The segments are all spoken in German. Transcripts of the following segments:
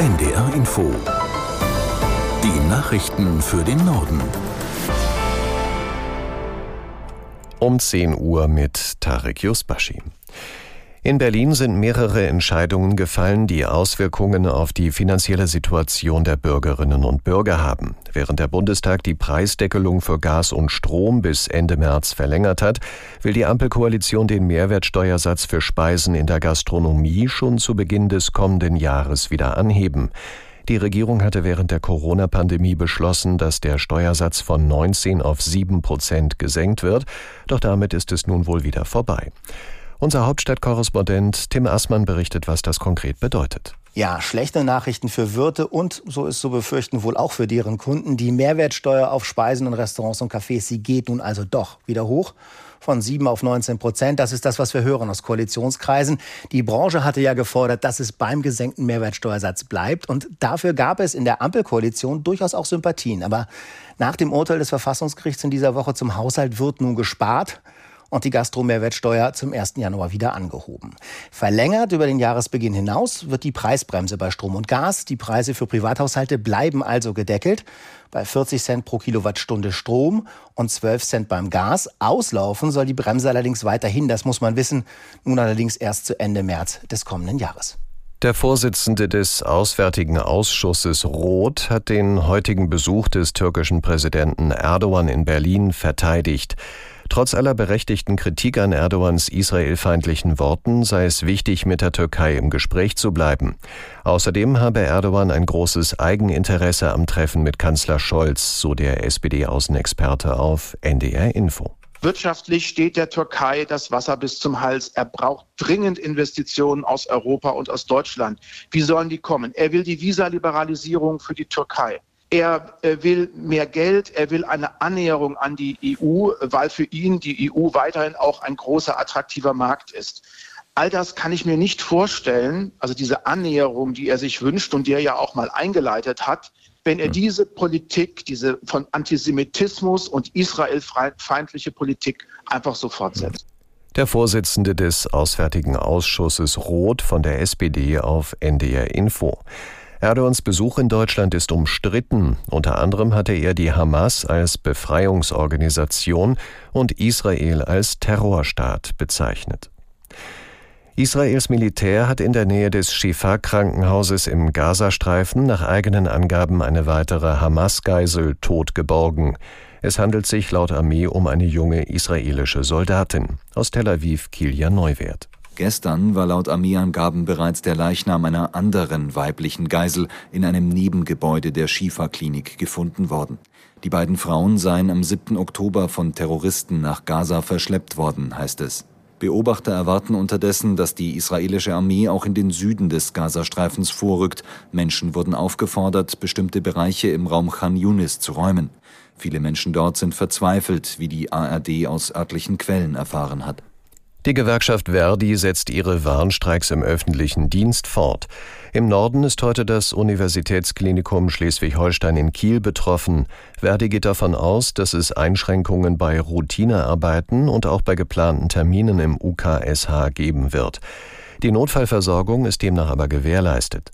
NDR Info. Die Nachrichten für den Norden. Um 10 Uhr mit Tarek Yusbashi. In Berlin sind mehrere Entscheidungen gefallen, die Auswirkungen auf die finanzielle Situation der Bürgerinnen und Bürger haben. Während der Bundestag die Preisdeckelung für Gas und Strom bis Ende März verlängert hat, will die Ampelkoalition den Mehrwertsteuersatz für Speisen in der Gastronomie schon zu Beginn des kommenden Jahres wieder anheben. Die Regierung hatte während der Corona-Pandemie beschlossen, dass der Steuersatz von 19 auf 7 Prozent gesenkt wird, doch damit ist es nun wohl wieder vorbei. Unser Hauptstadtkorrespondent Tim Assmann berichtet, was das konkret bedeutet. Ja, schlechte Nachrichten für Wirte und, so ist zu befürchten, wohl auch für deren Kunden. Die Mehrwertsteuer auf Speisen in Restaurants und Cafés, sie geht nun also doch wieder hoch von 7 auf 19 Prozent. Das ist das, was wir hören aus Koalitionskreisen. Die Branche hatte ja gefordert, dass es beim gesenkten Mehrwertsteuersatz bleibt. Und dafür gab es in der Ampelkoalition durchaus auch Sympathien. Aber nach dem Urteil des Verfassungsgerichts in dieser Woche zum Haushalt wird nun gespart und die Gastromehrwertsteuer zum 1. Januar wieder angehoben. Verlängert über den Jahresbeginn hinaus wird die Preisbremse bei Strom und Gas. Die Preise für Privathaushalte bleiben also gedeckelt bei 40 Cent pro Kilowattstunde Strom und 12 Cent beim Gas. Auslaufen soll die Bremse allerdings weiterhin, das muss man wissen, nun allerdings erst zu Ende März des kommenden Jahres. Der Vorsitzende des Auswärtigen Ausschusses Roth hat den heutigen Besuch des türkischen Präsidenten Erdogan in Berlin verteidigt. Trotz aller berechtigten Kritik an Erdogans israelfeindlichen Worten sei es wichtig, mit der Türkei im Gespräch zu bleiben. Außerdem habe Erdogan ein großes Eigeninteresse am Treffen mit Kanzler Scholz, so der SPD-Außenexperte auf NDR Info. Wirtschaftlich steht der Türkei das Wasser bis zum Hals. Er braucht dringend Investitionen aus Europa und aus Deutschland. Wie sollen die kommen? Er will die Visaliberalisierung für die Türkei. Er äh, will mehr Geld, er will eine Annäherung an die EU, weil für ihn die EU weiterhin auch ein großer, attraktiver Markt ist. All das kann ich mir nicht vorstellen, also diese Annäherung, die er sich wünscht und die er ja auch mal eingeleitet hat, wenn er hm. diese Politik, diese von Antisemitismus und israelfeindliche Politik einfach so fortsetzt. Der Vorsitzende des Auswärtigen Ausschusses Roth von der SPD auf NDR Info. Erdogans Besuch in Deutschland ist umstritten. Unter anderem hatte er die Hamas als Befreiungsorganisation und Israel als Terrorstaat bezeichnet. Israels Militär hat in der Nähe des Shifa-Krankenhauses im Gazastreifen nach eigenen Angaben eine weitere Hamas-Geisel tot geborgen. Es handelt sich laut Armee um eine junge israelische Soldatin. Aus Tel Aviv Kilja Neuwert. Gestern war laut Armeeangaben bereits der Leichnam einer anderen weiblichen Geisel in einem Nebengebäude der Schifa-Klinik gefunden worden. Die beiden Frauen seien am 7. Oktober von Terroristen nach Gaza verschleppt worden, heißt es. Beobachter erwarten unterdessen, dass die israelische Armee auch in den Süden des Gazastreifens vorrückt. Menschen wurden aufgefordert, bestimmte Bereiche im Raum Khan Yunis zu räumen. Viele Menschen dort sind verzweifelt, wie die ARD aus örtlichen Quellen erfahren hat. Die Gewerkschaft Verdi setzt ihre Warnstreiks im öffentlichen Dienst fort. Im Norden ist heute das Universitätsklinikum Schleswig-Holstein in Kiel betroffen. Verdi geht davon aus, dass es Einschränkungen bei Routinearbeiten und auch bei geplanten Terminen im UKSH geben wird. Die Notfallversorgung ist demnach aber gewährleistet.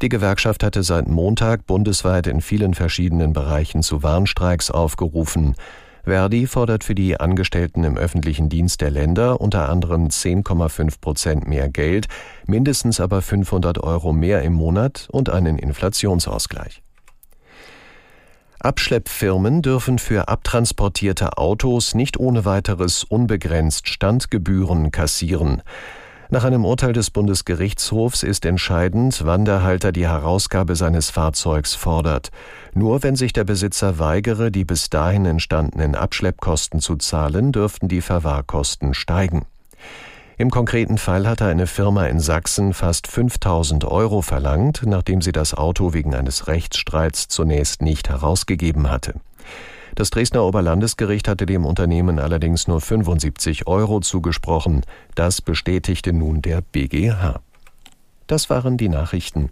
Die Gewerkschaft hatte seit Montag bundesweit in vielen verschiedenen Bereichen zu Warnstreiks aufgerufen. Verdi fordert für die Angestellten im öffentlichen Dienst der Länder unter anderem 10,5 Prozent mehr Geld, mindestens aber 500 Euro mehr im Monat und einen Inflationsausgleich. Abschleppfirmen dürfen für abtransportierte Autos nicht ohne weiteres unbegrenzt Standgebühren kassieren. Nach einem Urteil des Bundesgerichtshofs ist entscheidend, wann der Halter die Herausgabe seines Fahrzeugs fordert. Nur wenn sich der Besitzer weigere, die bis dahin entstandenen Abschleppkosten zu zahlen, dürften die Verwahrkosten steigen. Im konkreten Fall hatte eine Firma in Sachsen fast 5000 Euro verlangt, nachdem sie das Auto wegen eines Rechtsstreits zunächst nicht herausgegeben hatte. Das Dresdner Oberlandesgericht hatte dem Unternehmen allerdings nur 75 Euro zugesprochen. Das bestätigte nun der BGH. Das waren die Nachrichten.